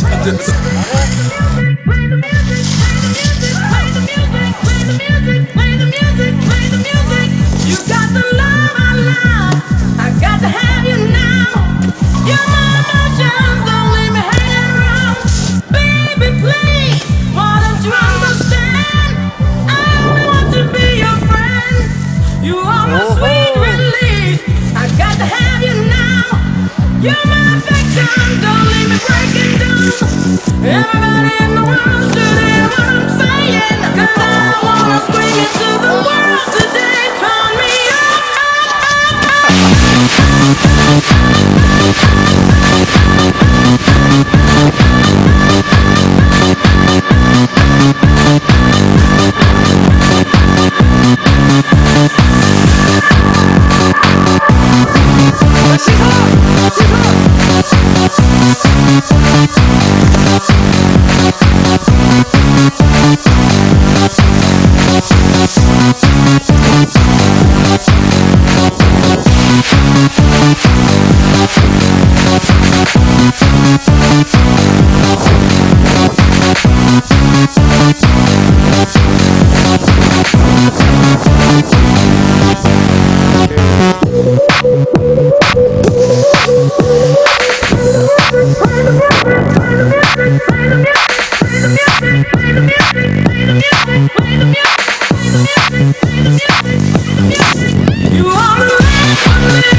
much. You got the love I love. I got to have you now. You're my emotions, don't leave me hanging around. Baby, please, why don't you understand? I only want to be your friend. You are my sweet release. I got to have you now. You're my affection, don't leave me breaking. Everybody in the world. live.